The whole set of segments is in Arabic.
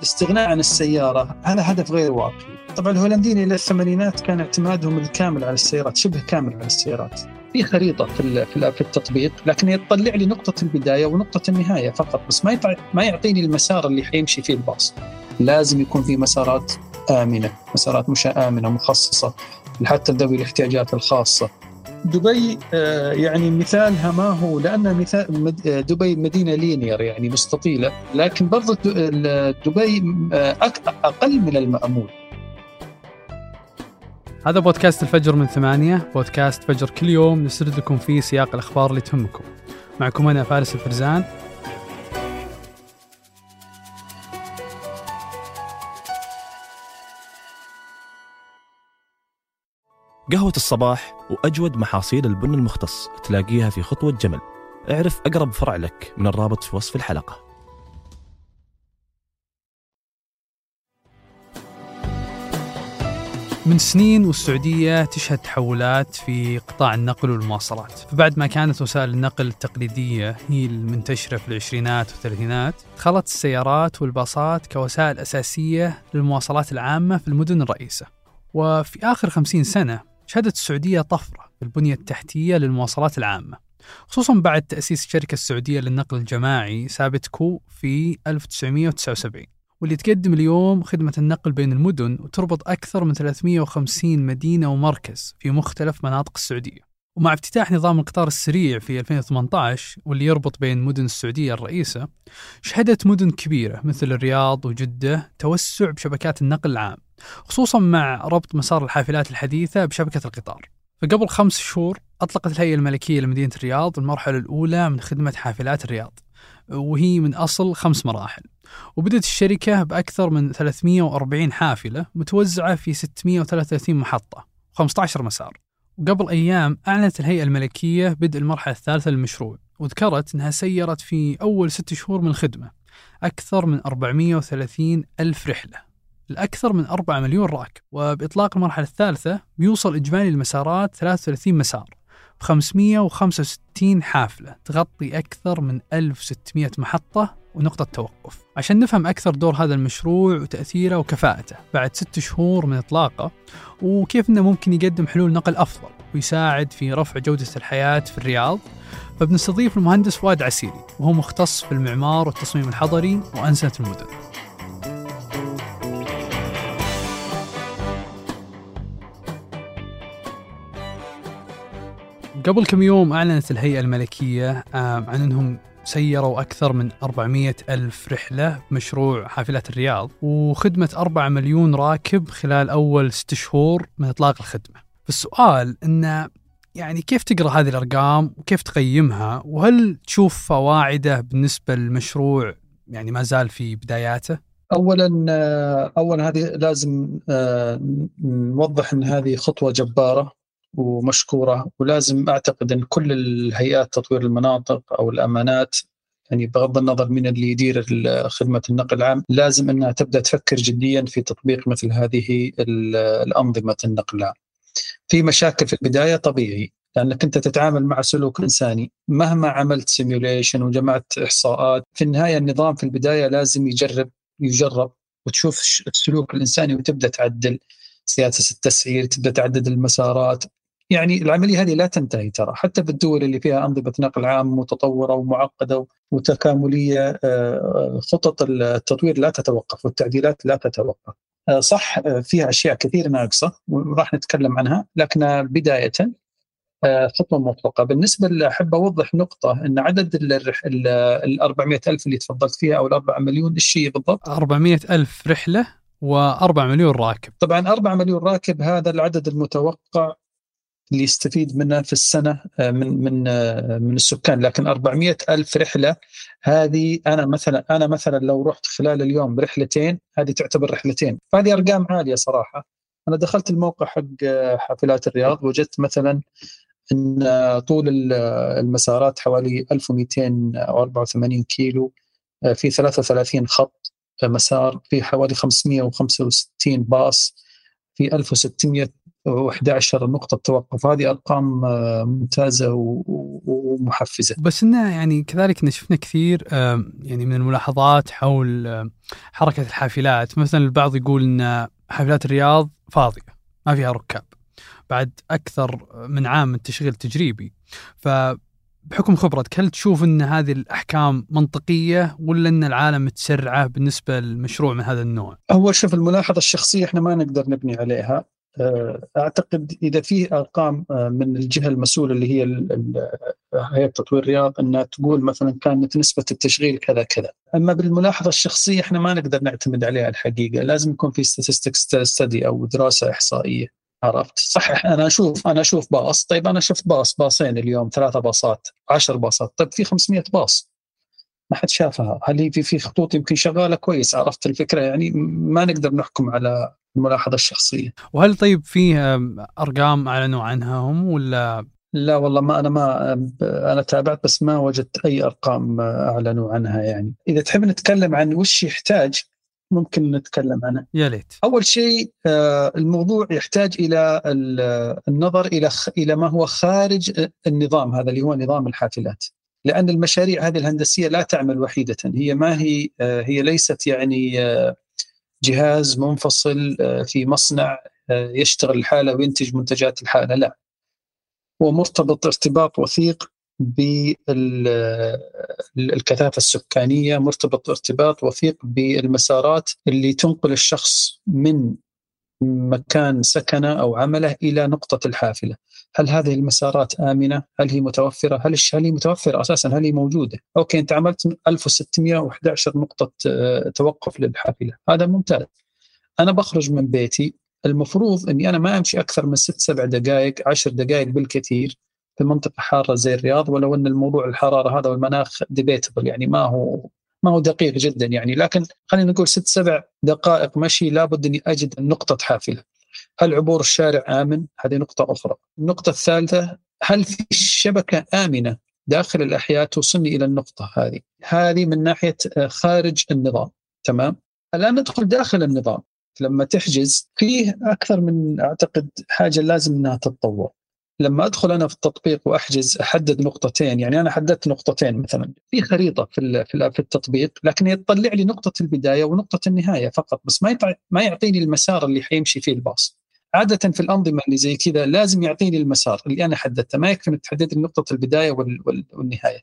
الاستغناء عن السيارة هذا هدف غير واقعي. طبعا الهولنديين إلى الثمانينات كان اعتمادهم الكامل على السيارات، شبه كامل على السيارات. في خريطة في في التطبيق لكن يطلع لي نقطة البداية ونقطة النهاية فقط بس ما ما يعطيني المسار اللي حيمشي فيه الباص. لازم يكون في مسارات آمنة، مسارات مش آمنة مخصصة حتى ذوي الاحتياجات الخاصة. دبي آه، يعني مثالها ما هو؟ لأن مثال آه، دبي مدينة لينير يعني مستطيلة لكن برضه دبي آه، أقل من المأمول. هذا بودكاست الفجر من ثمانية. بودكاست فجر كل يوم نسرد لكم فيه سياق الأخبار اللي تهمكم. معكم أنا فارس الفرزان. قهوة الصباح وأجود محاصيل البن المختص تلاقيها في خطوة جمل. اعرف أقرب فرع لك من الرابط في وصف الحلقة. من سنين والسعودية تشهد تحولات في قطاع النقل والمواصلات. فبعد ما كانت وسائل النقل التقليدية هي المنتشرة في العشرينات والثلاثينات دخلت السيارات والباصات كوسائل أساسية للمواصلات العامة في المدن الرئيسة. وفي آخر خمسين سنة شهدت السعودية طفرة في البنية التحتية للمواصلات العامة خصوصا بعد تأسيس الشركة السعودية للنقل الجماعي سابتكو في 1979 واللي تقدم اليوم خدمة النقل بين المدن وتربط أكثر من 350 مدينة ومركز في مختلف مناطق السعودية. ومع افتتاح نظام القطار السريع في 2018 واللي يربط بين مدن السعودية الرئيسة شهدت مدن كبيرة مثل الرياض وجدة توسع بشبكات النقل العام خصوصا مع ربط مسار الحافلات الحديثة بشبكة القطار. فقبل خمس شهور أطلقت الهيئة الملكية لمدينة الرياض المرحلة الأولى من خدمة حافلات الرياض وهي من أصل خمس مراحل. وبدأت الشركة بأكثر من 340 حافلة متوزعة في 633 محطة و15 مسار. وقبل أيام أعلنت الهيئة الملكية بدء المرحلة الثالثة للمشروع وذكرت أنها سيرت في أول ست شهور من الخدمة أكثر من 430 ألف رحلة. لأكثر من 4 مليون راكب وبإطلاق المرحلة الثالثة بيوصل إجمالي المسارات 33 مسار ب 565 حافلة تغطي أكثر من 1600 محطة ونقطة توقف. عشان نفهم أكثر دور هذا المشروع وتأثيره وكفاءته بعد ست شهور من إطلاقه وكيف أنه ممكن يقدم حلول نقل أفضل ويساعد في رفع جودة الحياة في الرياض فبنستضيف المهندس فؤاد عسيري وهو مختص في المعمار والتصميم الحضري وأنسنة المدن. قبل كم يوم أعلنت الهيئة الملكية عن أنهم سيروا أكثر من 400 ألف رحلة بمشروع حافلات الرياض وخدمة 4 مليون راكب خلال أول ست شهور من إطلاق الخدمة. فالسؤال أنه يعني كيف تقرأ هذه الأرقام وكيف تقيمها؟ وهل تشوف فواعده بالنسبة للمشروع يعني ما زال في بداياته؟ اولا اولا هذه لازم آه، نوضح إن هذه خطوة جبارة. ومشكورة. ولازم أعتقد إن كل الهيئات تطوير المناطق أو الأمانات يعني بغض النظر من اللي يدير خدمة النقل العام لازم إنها تبدأ تفكر جديا في تطبيق مثل هذه الأنظمة النقل العام. في مشاكل في البداية طبيعي لأنك أنت تتعامل مع سلوك إنساني. مهما عملت سيميوليشن وجمعت إحصاءات في النهاية النظام في البداية لازم يجرب يجرب وتشوف السلوك الإنساني وتبدأ تعدل. سياسة التسعير تبدأ تعدد المسارات. يعني العملية هذه لا تنتهي ترى حتى بالدول اللي فيها أنظمة نقل عام متطورة ومعقدة وتكاملية آه، خطط التطوير لا تتوقف والتعديلات لا تتوقف. آه، صح آه، فيها أشياء كثيرة ناقصة وراح نتكلم عنها لكن بداية خطوة موفقه بالنسبة أحب أوضح نقطة إن عدد ال 400 ألف اللي تفضلت فيها أو ال 4 مليون إيش هي بالضبط؟ 400 ألف رحلة و4 مليون راكب. طبعا 4 مليون راكب هذا العدد المتوقع اللي يستفيد منها في السنة آه، من من آه، من السكان. لكن 400 ألف رحلة هذه أنا مثلا أنا مثلا لو رحت خلال اليوم رحلتين هذه تعتبر رحلتين. فهذه أرقام عالية صراحة. أنا دخلت الموقع حق آه، حافلات الرياض وجدت مثلا أن طول المسارات حوالي 1284 كيلو في 33 خط مسار في حوالي 565 باص في 1600 و11 نقطة توقف. هذه أرقام آه، ممتازة ومحفزة. بس إنها يعني كذلك شفنا كثير يعني من الملاحظات حول حركة الحافلات. مثلا البعض يقول أن حافلات الرياض فاضية ما فيها ركاب. بعد أكثر من عام من تشغيل تجريبي. ف بحكم خبرتك هل تشوف إن هذه الأحكام منطقية ولا إن العالم متسرعة بالنسبة للمشروع من هذا النوع؟ اول شوف الملاحظة الشخصية إحنا ما نقدر نبني عليها. آه، أعتقد إذا في أرقام آه، من الجهة المسؤولة اللي هي هيئة تطوير الرياض إنها تقول مثلا كانت نسبة التشغيل كذا كذا، أما بالملاحظة الشخصية إحنا ما نقدر نعتمد عليها الحقيقة، لازم يكون في statistics ستدي أو دراسة إحصائية. عرفت؟ صحيح أنا أشوف أنا أشوف باص. طيب أنا شفت باص باصين اليوم ثلاثة باصات 10 باصات. طيب في 500 باص. ما حد شافها. هل في في خطوط يمكن شغالة؟ كويس عرفت الفكرة؟ يعني ما نقدر نحكم على الملاحظة الشخصية. وهل طيب في أرقام أعلنوا عنها هم ولا؟ لا والله ما أنا ما أنا تابعت بس ما وجدت أي أرقام أعلنوا عنها يعني. إذا تحب نتكلم عن وش يحتاج ممكن نتكلم عنه. يا ليت. أول شيء آه، الموضوع يحتاج إلى النظر إلى إلى ما هو خارج النظام هذا اللي هو نظام الحافلات. لأن المشاريع هذه الهندسية لا تعمل وحيدة هي ما هي آه، هي ليست يعني آه، جهاز منفصل في مصنع يشتغل الحالة وينتج منتجات الحالة. لا. هو مرتبط ارتباط وثيق بالكثافة السكانية مرتبط ارتباط وثيق بالمسارات اللي تنقل الشخص من مكان سكنه أو عمله إلى نقطة الحافلة هل هذه المسارات آمنة؟ هل هي متوفرة؟ هل هل هي متوفرة أساسا؟ هل هي موجودة؟ okay أنت عملت 1611 نقطة آه، توقف للحافلة هذا ممتاز أنا بخرج من بيتي المفروض أني أنا ما أمشي أكثر من ست سبع دقائق عشر دقائق بالكثير في منطقة حارة زي الرياض ولو أن الموضوع الحرارة هذا والمناخ debatable يعني ما هو ما هو دقيق جدا يعني لكن خلينا نقول ست سبع دقائق مشي لابد أني أجد نقطه حافله. هل عبور الشارع آمن؟ هذه نقطة أخرى. النقطة الثالثة هل في شبكة آمنة داخل الأحياء توصلني إلى النقطة هذه؟ هذه من ناحية آه، خارج النظام تمام؟ الان ندخل داخل النظام لما تحجز فيه أكثر من أعتقد حاجة لازم إنها تتطور. لما أدخل أنا في التطبيق وأحجز أحدد نقطتين يعني أنا حددت نقطتين مثلا في خريطة في في التطبيق لكن يطلع لي نقطة البداية ونقطة النهاية فقط بس ما ما يعطيني المسار اللي حيمشي فيه الباص. عادة في الأنظمة اللي زي كذا لازم يعطيني المسار اللي أنا حددته ما يكفي إنك تحدد لي نقطة البداية والنهاية.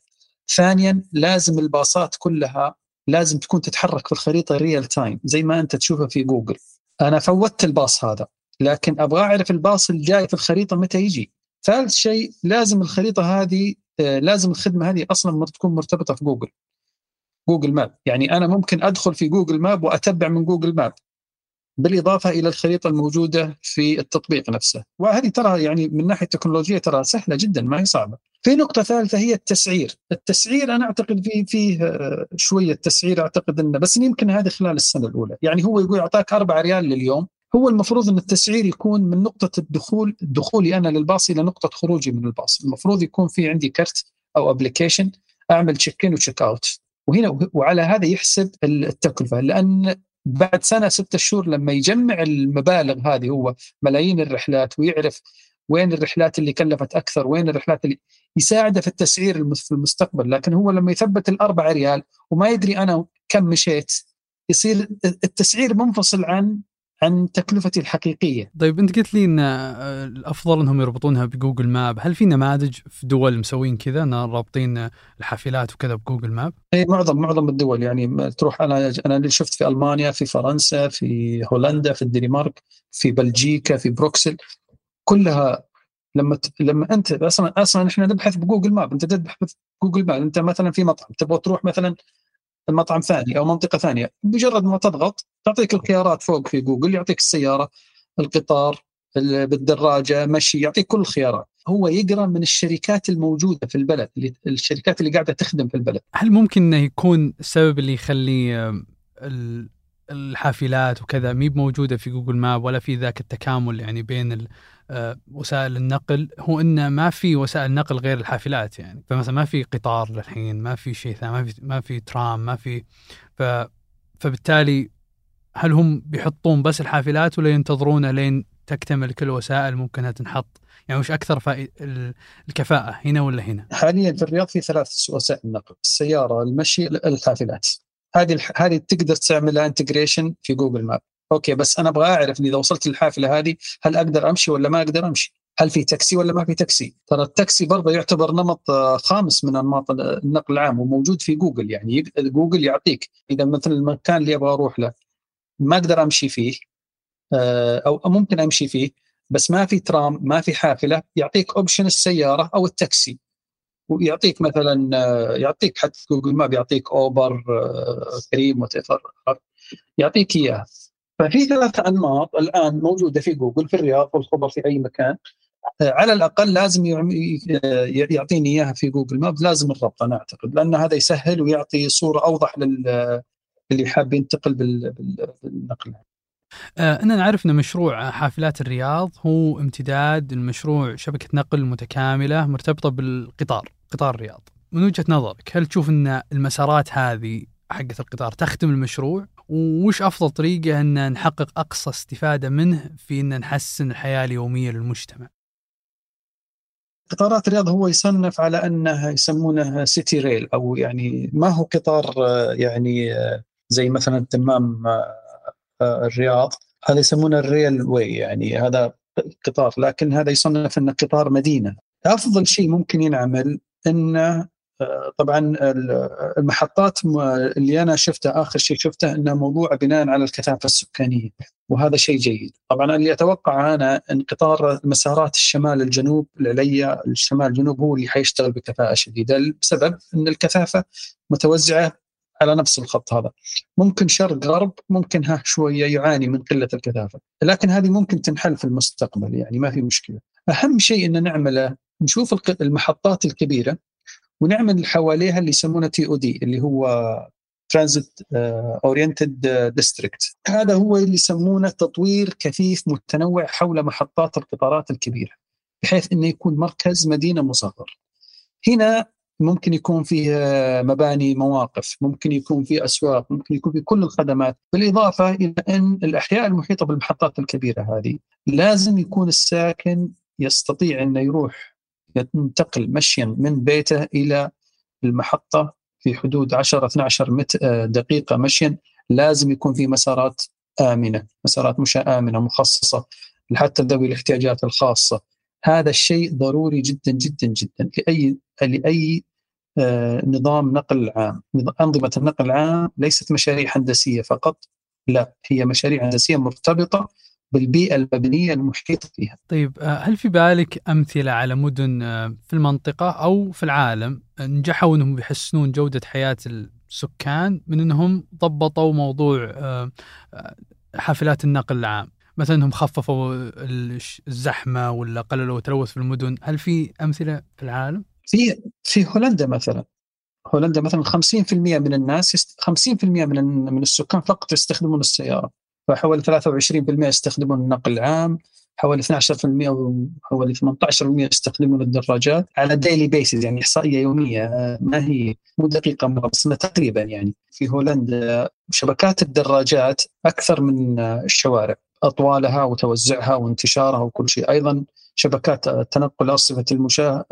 ثانيا لازم الباصات كلها لازم تكون تتحرك في الخريطة real time زي ما أنت تشوفها في جوجل. أنا فوتت الباص هذا لكن أبغى أعرف الباص الجاي في الخريطة متى يجي. ثالث شيء لازم الخريطة هذه آه، لازم الخدمة هذه أصلا تكون مرتبطة في جوجل. جوجل map. يعني أنا ممكن أدخل في جوجل map وأتبع من جوجل map بالإضافة إلى الخريطة الموجودة في التطبيق نفسه. وهذه ترى يعني من ناحية التكنولوجيا ترى سهلة جدا ما هي صعبة. في نقطة ثالثة هي التسعير. التسعير أنا أعتقد في فيه آه، شوية تسعير أعتقد إنه بس يمكن هذه خلال السنة الأولى. يعني هو يقول اعطاك 4 ريال لليوم. هو المفروض إن التسعير يكون من نقطة الدخول دخولي أنا للباص إلى نقطة خروجي من الباص، المفروض يكون في عندي كرت أو application أعمل check in و check out وهنا وعلى هذا يحسب التكلفة لأن بعد سنة ستة شهور لما يجمع المبالغ هذه هو ملايين الرحلات ويعرف وين الرحلات اللي كلفت أكثر وين الرحلات اللي يساعده في التسعير في المستقبل. لكن هو لما يثبت الأربعة ريال وما يدري أنا كم مشيت يصير التسعير منفصل عن عن تكلفتي الحقيقية. طيب انت قلت لي إن آه، الأفضل إنهم يربطونها بجوجل map، هل في نماذج في دول مسوين كذا إن رابطين الحافلات وكذا بجوجل map؟ اي معظم معظم الدول يعني تروح. أنا أنا اللي شفت في ألمانيا، في فرنسا، في هولندا، في الدنمارك، في بلجيكا، في بروكسل. كلها لما ت... لما أنت أصلا أصلا إحنا نبحث بجوجل map، أنت تبحث بجوجل map، أنت مثلا في مطعم تبغى تروح مثلا المطعم ثاني أو منطقة ثانية. بمجرد ما تضغط تعطيك الخيارات فوق في جوجل يعطيك السيارة القطار بالدراجة مشي يعطيك كل الخيارات. هو يقرأ من الشركات الموجودة في البلد الشركات اللي قاعدة تخدم في البلد. هل ممكن إنه يكون السبب اللي يخلي الحافلات وكذا مي موجوده في جوجل ماب ولا في ذاك التكامل يعني بين وسائل النقل هو إنه ما في وسائل نقل غير الحافلات يعني. فمثلا ما في قطار للحين ما في شيء ثاني ما في ما في ترام ما في. ف فبالتالي هل هم بيحطون بس الحافلات ولا ينتظرون لين تكتمل كل الوسائل ممكن تنحط؟ يعني وش أكثر الكفاءة هنا ولا هنا؟ حاليا في الرياض في ثلاث وسائل نقل السيارة المشي الحافلات. هذه هذه تقدر تعملها integration في جوجل map okay بس أنا أبغى أعرف إذا وصلت للحافلة هذه هل أقدر أمشي ولا ما أقدر أمشي؟ هل في تاكسي ولا ما في تاكسي؟ ترى التاكسي برضه يعتبر نمط آه، خامس من أنماط النقل العام وموجود في جوجل يعني جوجل يعطيك إذا مثلا المكان اللي أبغى أروح له ما أقدر أمشي فيه آه، أو ممكن أمشي فيه بس ما في ترام ما في حافلة يعطيك option السيارة أو التاكسي ويعطيك مثلا آه، يعطيك حتى جوجل ما بيعطيك اوبر كريم what يعطيك اياها ففي ثلاثة أنماط الآن موجودة في جوجل في الرياض والخبر في أي مكان. على الأقل لازم يعطيني إياها في جوجل map لازم الربط أنا أعتقد لأن هذا يسهل ويعطي صورة أوضح للي حاب ينتقل بالنقل. آه أنا نعرف أن مشروع حافلات الرياض هو امتداد لمشروع شبكة نقل متكاملة مرتبطة بالقطار قطار الرياض. من وجهة نظرك هل تشوف أن المسارات هذه حقت القطار تخدم المشروع؟ وش أفضل طريقة إن نحقق أقصى استفادة منه في إن نحسن الحياة اليومية للمجتمع؟ قطارات الرياض هو يصنف على انه يسمونه سيتي ريل أو يعني ما هو قطار يعني زي مثلا الدمام الرياض هذا يسمونه الريل واي يعني هذا قطار لكن هذا يصنف إنه قطار مدينة أفضل شيء ممكن ينعمل إنه طبعا المحطات اللي أنا شفته آخر شيء شفته إنه موضوع بناء على الكثافة السكانية وهذا شيء جيد. طبعا اللي أتوقع أنا ان قطار مسارات الشمال الجنوب العليا الشمال الجنوب هو اللي حيشتغل بكفاءة شديدة بسبب إن الكثافة متوزعة على نفس الخط هذا. ممكن شرق غرب ممكن ها شوية يعاني من قلة الكثافة لكن هذه ممكن تنحل في المستقبل يعني ما في مشكلة. أهم شيء إن نعمله نشوف المحطات الكبيرة ونعمل حواليها اللي يسمونه TOD اللي هو transit oriented district هذا هو اللي يسمونه تطوير كثيف متنوع حول محطات القطارات الكبيرة بحيث إنه يكون مركز مدينة مصغر. هنا ممكن يكون فيه مباني مواقف ممكن يكون فيه أسواق ممكن يكون فيه كل الخدمات بالإضافة إلى أن الأحياء المحيطة بالمحطات الكبيرة هذه لازم يكون الساكن يستطيع إنه يروح ينتقل مشيا من بيته إلى المحطة في حدود 10 12 آه، دقيقة مشيا لازم يكون في مسارات آمنة، مسارات مش آمنة مخصصة حتى ذوي الاحتياجات الخاصة. هذا الشيء ضروري جدا جدا جدا لأي لأي آه، نظام نقل عام، أنظمة النقل العام ليست مشاريع هندسية فقط لا هي مشاريع هندسية مرتبطة بالبيئة المبنية المحيطة فيها. طيب آه، هل في بالك أمثلة على مدن آه، في المنطقة أو في العالم نجحوا أنهم يحسنون جودة حياة السكان من أنهم ضبطوا موضوع آه، حافلات النقل العام؟ مثلا إنهم خففوا الزحمة ولا قللوا التلوث في المدن، هل في أمثلة في العالم؟ في في هولندا مثلا. هولندا مثلا 50% من الناس 50% من من السكان فقط يستخدمون السيارة. فحوالي 23% يستخدمون النقل العام حوالي 12% وحوالي 18% يستخدمون الدراجات على ديلي بيسز يعني إحصائية يومية ما هي مو دقيقة مره بس تقريبا يعني. في هولندا شبكات الدراجات أكثر من الشوارع. أطوالها وتوزعها وانتشارها وكل شيء. أيضا شبكات تنقل ارصفه المشاة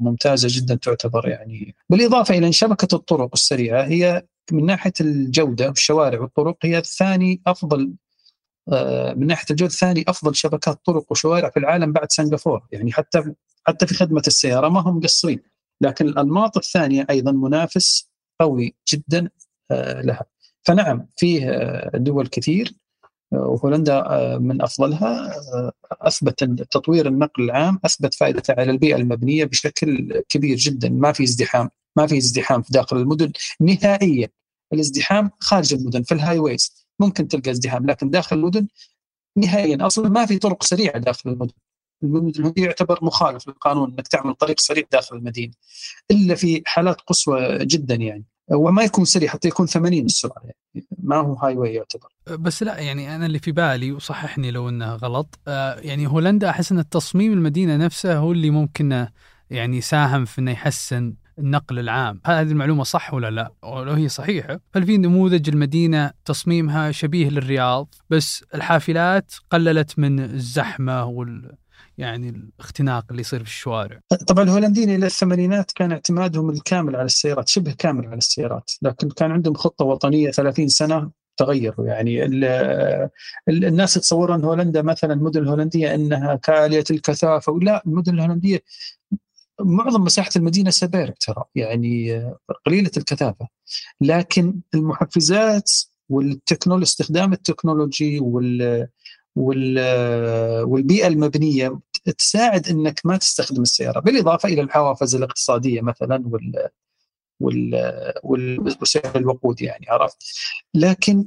ممتازة جدا تعتبر يعني. بالإضافة إلى إن شبكة الطرق السريعة هي من ناحية الجودة والشوارع والطرق هي ثاني أفضل آه، من ناحية الجودة ثاني أفضل شبكات طرق وشوارع في العالم بعد سنغافورة. يعني حتى حتى في خدمة السيارة ما هم مقصرين لكن الأنماط الثانية أيضا منافس قوي جدا لها. فنعم فيه دول كثير. وهولندا من أفضلها اثبت تطوير النقل العام أثبت فائدته على البيئة المبنية بشكل كبير جدا. ما في ازدحام ما في ازدحام في داخل المدن. نهائيا الازدحام خارج المدن في ال highways ممكن تلقى ازدحام لكن داخل المدن نهائيا أصلا ما في طرق سريعة داخل المدن. المدن يعتبر مخالف للقانون إنك تعمل طريق سريع داخل المدينة إلا في حالات قصوى جدا يعني. وما يكون سريع حتى يكون 80 السرعة يعني. ما هو هاي واي يعتبر بس لا يعني أنا اللي في بالي وصححني لو إنها غلط آه، يعني هولندا أحس إن التصميم المدينة نفسه هو اللي ممكن يعني ساهم في إنه يحسن النقل العام. هذه المعلومة صح ولا لا؟ ولو هي صحيحة هل في نموذج المدينة تصميمها شبيه للرياض بس الحافلات قللت من الزحمة وال يعني الاختناق اللي يصير في الشوارع. طبعا الهولنديين إلى الثمانينات كان اعتمادهم الكامل على السيارات شبه كامل على السيارات لكن كان عندهم خطة وطنية 30 سنة تغيروا. يعني ال ال الناس يتصورون هولندا مثلا المدن الهولنديه إنها كالية الكثافة ولا المدن الهولندية معظم مساحة المدينة سبيرك ترى يعني قليلة الكثافة. لكن المحفزات والتكنولوجيا استخدام التكنولوجي وال والبيئة المبنية تساعد إنك ما تستخدم السيارة بالإضافة إلى الحوافز الاقتصادية مثلا وال وال وسعر الوقود يعني عرفت؟ لكن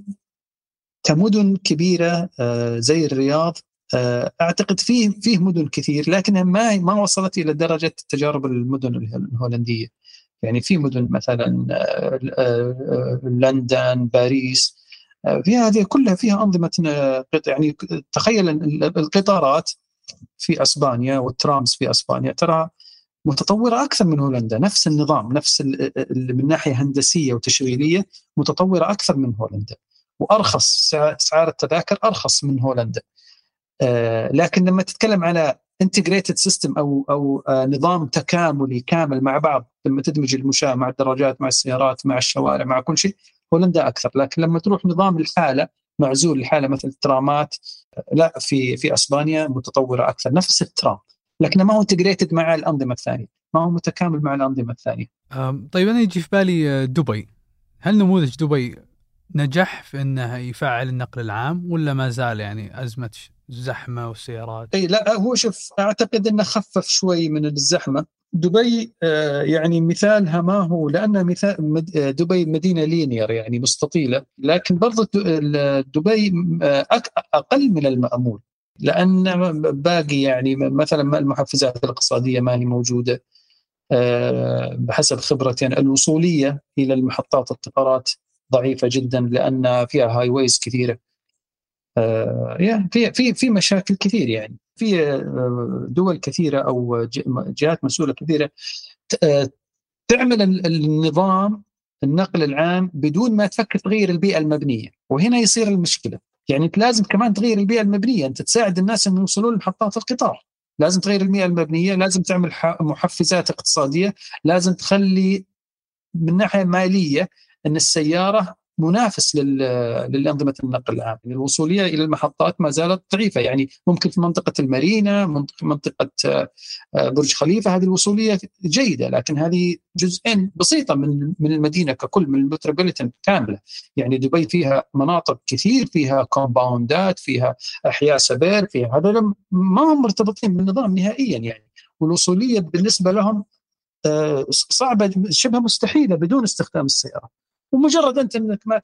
كمدن كبيرة آه، زي الرياض آه، أعتقد فيه فيه مدن كثير لكنها ما ما وصلت إلى درجة تجارب المدن الهولندية. يعني في مدن مثلا آه، لندن باريس فيها هذه كلها فيها أنظمة يعني تخيل القطارات في أسبانيا وال trams في أسبانيا ترى متطورة أكثر من هولندا نفس النظام نفس من ناحية هندسية وتشغيلية متطورة أكثر من هولندا. وأرخص اسعار التذاكر أرخص من هولندا. آه، لكن لما تتكلم على integrated system أو أو آه، نظام تكاملي كامل مع بعض لما تدمج المشاة مع الدراجات مع السيارات مع الشوارع مع كل شيء هولندا أكثر لكن لما تروح نظام الحالة معزول الحالة مثل الترامات لا في في أسبانيا متطورة أكثر نفس الترام لكنه ما هو integrated مع الأنظمة الثانية ما هو متكامل مع الأنظمة الثانية. طيب أنا يجي في بالي آه، دبي. هل نموذج دبي نجح في إنه يفعل النقل العام ولا ما زال يعني أزمة زحمة والسيارات؟ إي لا هو شوف أعتقد إنه خفف شوي من الزحمة. دبي آه، يعني مثالها ما هو؟ لأن مثال آه، دبي مدينة linear يعني مستطيلة لكن برضه دبي أقل من المأمول لأن باقي يعني مثلا المحفزات الاقتصادية ما هي موجودة آه، بحسب خبرتي يعني الوصولية إلى المحطات القطارات ضعيفة جدا لأن فيها هاي ويز كثيرة. يعني في في في مشاكل كثير يعني. في آه، دول كثيرة أو جهات مسؤولة كثيرة تعمل النظام النقل العام بدون ما تفكر تغير البيئة المبنية. وهنا يصير المشكلة. يعني أنت لازم كمان تغير البيئة المبنية. أنت تساعد الناس إنهم يوصلون لمحطات القطار لازم تغير البيئة المبنية لازم تعمل محفزات اقتصادية لازم تخلي من ناحية مالية إن السيارة منافس للأنظمة النقل العام. يعني الوصولية إلى المحطات ما زالت ضعيفة. يعني ممكن في منطقة المارينا منطقة آه، برج خليفة هذه الوصولية جيدة لكن هذه جزئين بسيطة من من المدينة ككل من ال metropolitan كاملة. يعني دبي فيها مناطق كثير فيها كومباوندات فيها أحياء suburb فيها هذول ما هم مرتبطين بالنظام نهائيا يعني. والوصولية بالنسبة لهم آه، صعبة شبه مستحيلة بدون استخدام السيارة. ومجرد أنت إنك ما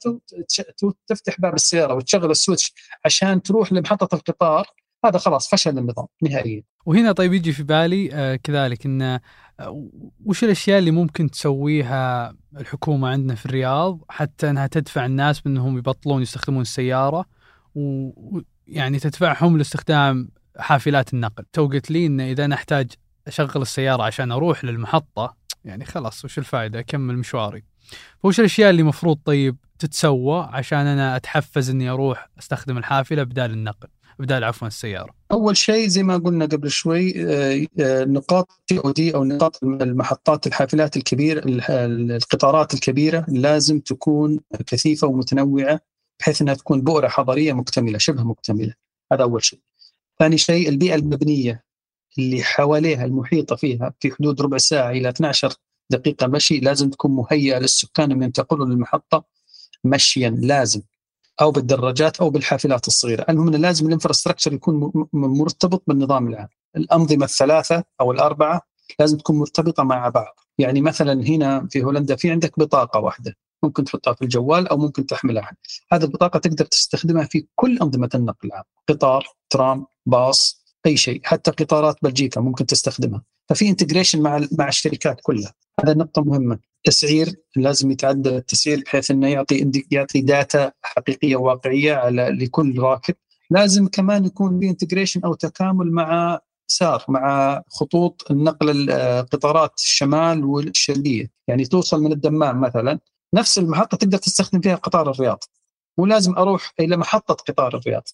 تفتح باب السيارة وتشغل ال switch عشان تروح لمحطة القطار هذا خلاص فشل النظام نهائيا. وهنا طيب يجي في بالي آه كذلك إن آه وش الأشياء اللي ممكن تسويها الحكومة عندنا في الرياض حتى إنها تدفع الناس بإنهم يبطلون يستخدمون السيارة ويعني تدفعهم لاستخدام حافلات النقل، تو قلت لي إن إذا أنا أحتاج أشغل السيارة عشان أروح للمحطة يعني خلاص وش الفائدة أكمل مشواري. فوش الأشياء اللي المفروض طيب تتسوى عشان أنا أتحفز إني أروح أستخدم الحافلة بدال النقل بدال عفوا السيارة؟ أول شيء زي ما قلنا قبل شوي آه، آه، نقاط تي أو دي أو نقاط المحطات الحافلات الكبيرة القطارات الكبيرة لازم تكون كثيفة ومتنوعة بحيث إنها تكون بؤرة حضريه مكتملة شبه مكتملة. هذا أول شيء. ثاني شيء البيئة المبنية اللي حواليها المحيطة فيها في حدود ربع ساعة إلى 12 دقيقة مشي لازم تكون مهيئة للسكان أن ينتقلوا للمحطة مشيا لازم. أو بالدراجات أو بالحافلات الصغيرة. المهم أنه لازم ال infrastructure يكون مرتبط بالنظام العام. الأنظمة الثلاثة أو الأربعة لازم تكون مرتبطة مع بعض. يعني مثلا هنا في هولندا في عندك بطاقة واحدة ممكن تحطها في الجوال أو ممكن تحملها. هذه البطاقة تقدر تستخدمها في كل أنظمة النقل العام. قطار ترام باص أي شيء. حتى قطارات بلجيكا ممكن تستخدمها. ففي integration مع مع الشركات كلها. هذا نقطة مهمة. تسعير لازم يتعدل التسعير بحيث إنه يعطي يعطي data حقيقية واقعية على لكل راكب. لازم كمان يكون في integration أو تكامل مع سار مع خطوط النقل قطارات الشمال والشرقية. يعني توصل من الدمام مثلا نفس المحطة تقدر تستخدم فيها قطار الرياض. ولازم أروح إلى محطة قطار الرياض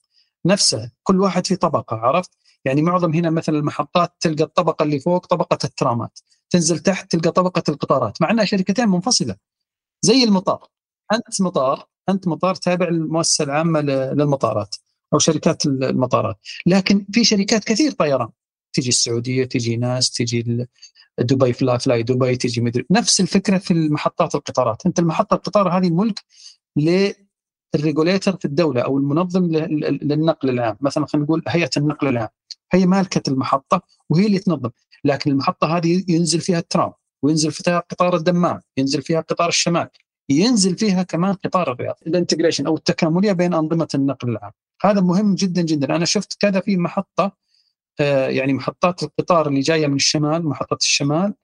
نفسها. كل واحد في طبقة عرفت؟ يعني معظم هنا مثلا المحطات تلقى الطبقة اللي فوق طبقة الترامات. تنزل تحت تلقى طبقة القطارات مع أنها شركتين منفصلة. زي المطار أنت مطار أنت مطار تابع للمؤسسة العامة للمطارات أو شركات المطارات. لكن في شركات كثير طيران. تجي السعودية تجي ناس تجي دبي فلاي فلاي دبي تجي مدري. نفس الفكرة في المحطات القطارات. أنت المحطة القطار هذه ملك لل regulator في الدولة أو المنظم للنقل العام. مثلا خلينا نقول هيئة النقل العام. هي مالكة المحطة وهي اللي تنظم. لكن المحطة هذه ينزل فيها الترام وينزل فيها قطار الدمام ينزل فيها قطار الشمال ينزل فيها كمان قطار الرياض ال integration أو التكاملية بين أنظمة النقل العام. هذا مهم جدا جدا. أنا شفت كذا في محطة آه، يعني محطات القطار اللي جاية من الشمال محطة الشمال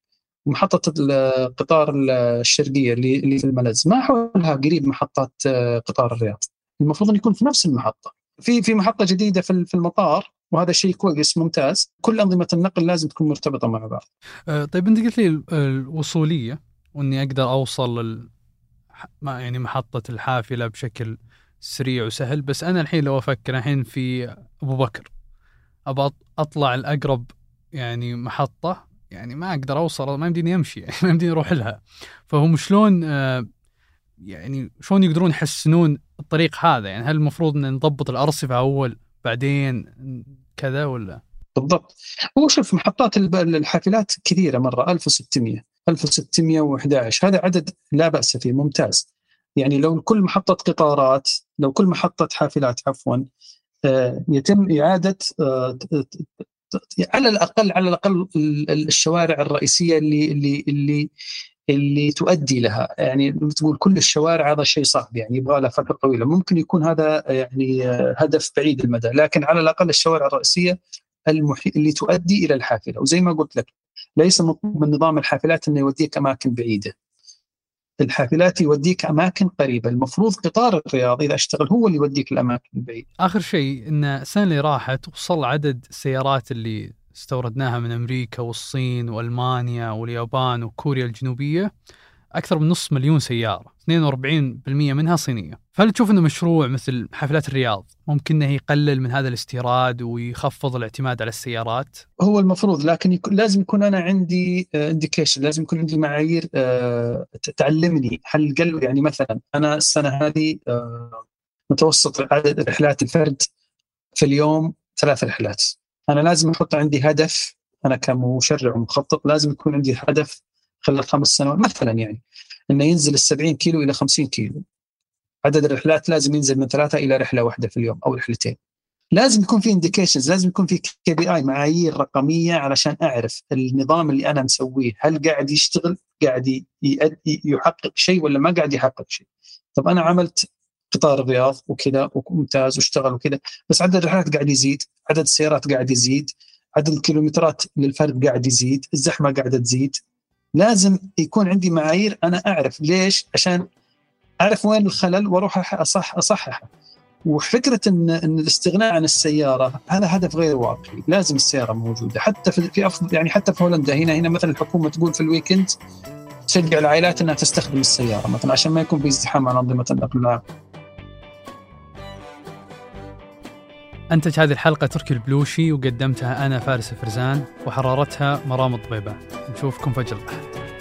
ومحطه القطار الشرقية اللي في الملز. ما حولها قريب محطات آه، قطار الرياض. المفروض إن يكون في نفس المحطة. في في محطة جديدة في في المطار وهذا شيء كويس ممتاز. كل أنظمة النقل لازم تكون مرتبطة مع بعض. آه، طيب أنت قلت لي الوصولية وإني أقدر أوصل ما يعني محطة الحافلة بشكل سريع وسهل. بس أنا الحين لو أفكر الحين في أبو بكر ابى أطلع الاقرب يعني محطة يعني ما أقدر أوصل ما يمديني أمشي يعني ما يمديني أروح لها. فهم شلون آه، يعني شلون يقدرون يحسنون الطريق هذا؟ يعني هل المفروض إن نضبط الأرصفة أول بعدين كذا ولا؟ بالضبط. هو شوف محطات الحافلات كثيرة مرة 1600 1611 هذا عدد لا بأس فيه ممتاز. يعني لو كل محطة قطارات لو كل محطة حافلات عفوا آه، يتم إعادة آه، على الأقل على الأقل الشوارع الرئيسية اللي اللي اللي اللي تؤدي لها. يعني تقول كل الشوارع هذا شيء صعب يعني يبغى له فترة طويلة. ممكن يكون هذا يعني هدف بعيد المدى لكن على الأقل الشوارع الرئيسية المحي... اللي تؤدي إلى الحافلة. وزي ما قلت لك ليس مطلوب من نظام الحافلات إنه يوديك أماكن بعيدة. الحافلات يوديك أماكن قريبة، المفروض قطار الرياض إذا أشتغل هو اللي يوديك الأماكن البعيدة. آخر شيء إن السنة اللي راحت وصل عدد السيارات اللي استوردناها من أمريكا والصين وألمانيا واليابان وكوريا الجنوبية أكثر من نصف مليون سيارة 42% منها صينية. فهل تشوف إنه مشروع مثل حافلات الرياض ممكن إنه يقلل من هذا الاستيراد ويخفض الاعتماد على السيارات؟ هو المفروض لكن يكون لازم يكون أنا عندي انديكيشن لازم يكون عندي معايير آه، تعلمني. هل قل يعني مثلا أنا السنة هذه آه، متوسط عدد رحلات الفرد في اليوم ثلاث رحلات. أنا لازم أحط عندي هدف أنا كمشرع ومخطط لازم يكون عندي هدف خلال خمس سنوات مثلا يعني إنه ينزل ال 70 كيلو إلى 50 كيلو. عدد الرحلات لازم ينزل من ثلاثة إلى رحلة واحدة في اليوم أو رحلتين. لازم يكون في indications لازم يكون في KPI معايير رقمية علشان أعرف النظام اللي أنا مسويه هل قاعد يشتغل قاعد يحقق شيء ولا ما قاعد يحقق شيء. طب أنا عملت قطار الرياض وكذا وممتاز واشتغل وكذا بس عدد الرحلات قاعد يزيد. عدد السيارات قاعد يزيد عدد الكيلومترات للفرد قاعد يزيد الزحمة قاعدة تزيد. لازم يكون عندي معايير أنا أعرف ليش عشان أعرف وين الخلل وأروح اصح أصححه. وفكرة إن إن الاستغناء عن السيارة هذا هدف غير واقعي، لازم السيارة موجودة. حتى في في أفضل يعني حتى في هولندا هنا هنا مثلا الحكومة تقول في الويكند تشجع العائلات إنها تستخدم السيارة مثلا عشان ما يكون في ازدحام على أنظمة النقل العام. أنتج هذه الحلقة تركي البلوشي وقدمتها أنا فارس فرزان وحرارتها مرام الضبيبان نشوفكم فجر الأحد.